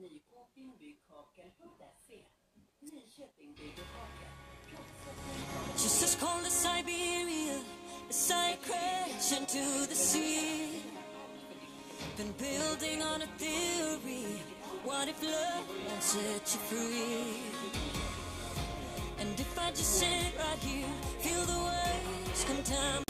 Bygger. Just as cold Siberia, as I crash into the sea. Been building on a theory. What if love won't set you free? And if I just sit right here, feel the waves come tumbling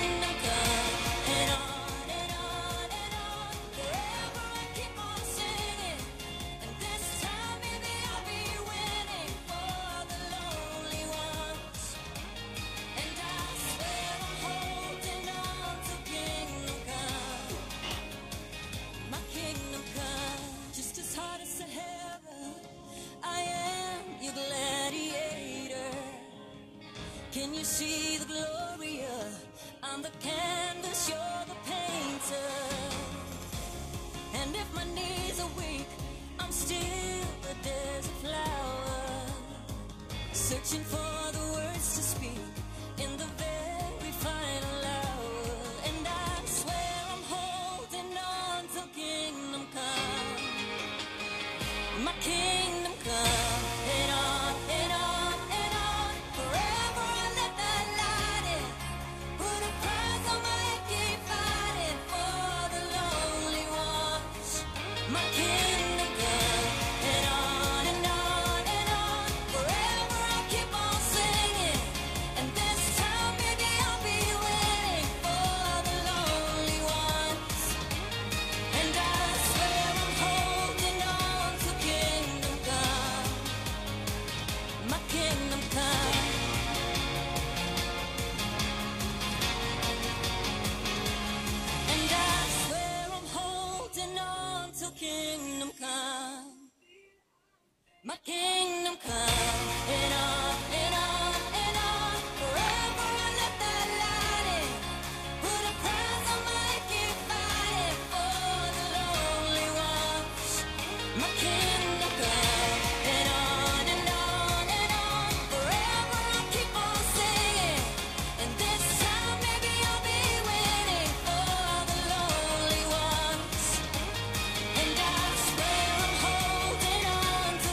Sahara. I am your gladiator. Can you see the Gloria on the canvas? You're the painter. And if my knees are weak, I'm still a desert flower. Searching for My king. kingdom come. My kingdom come.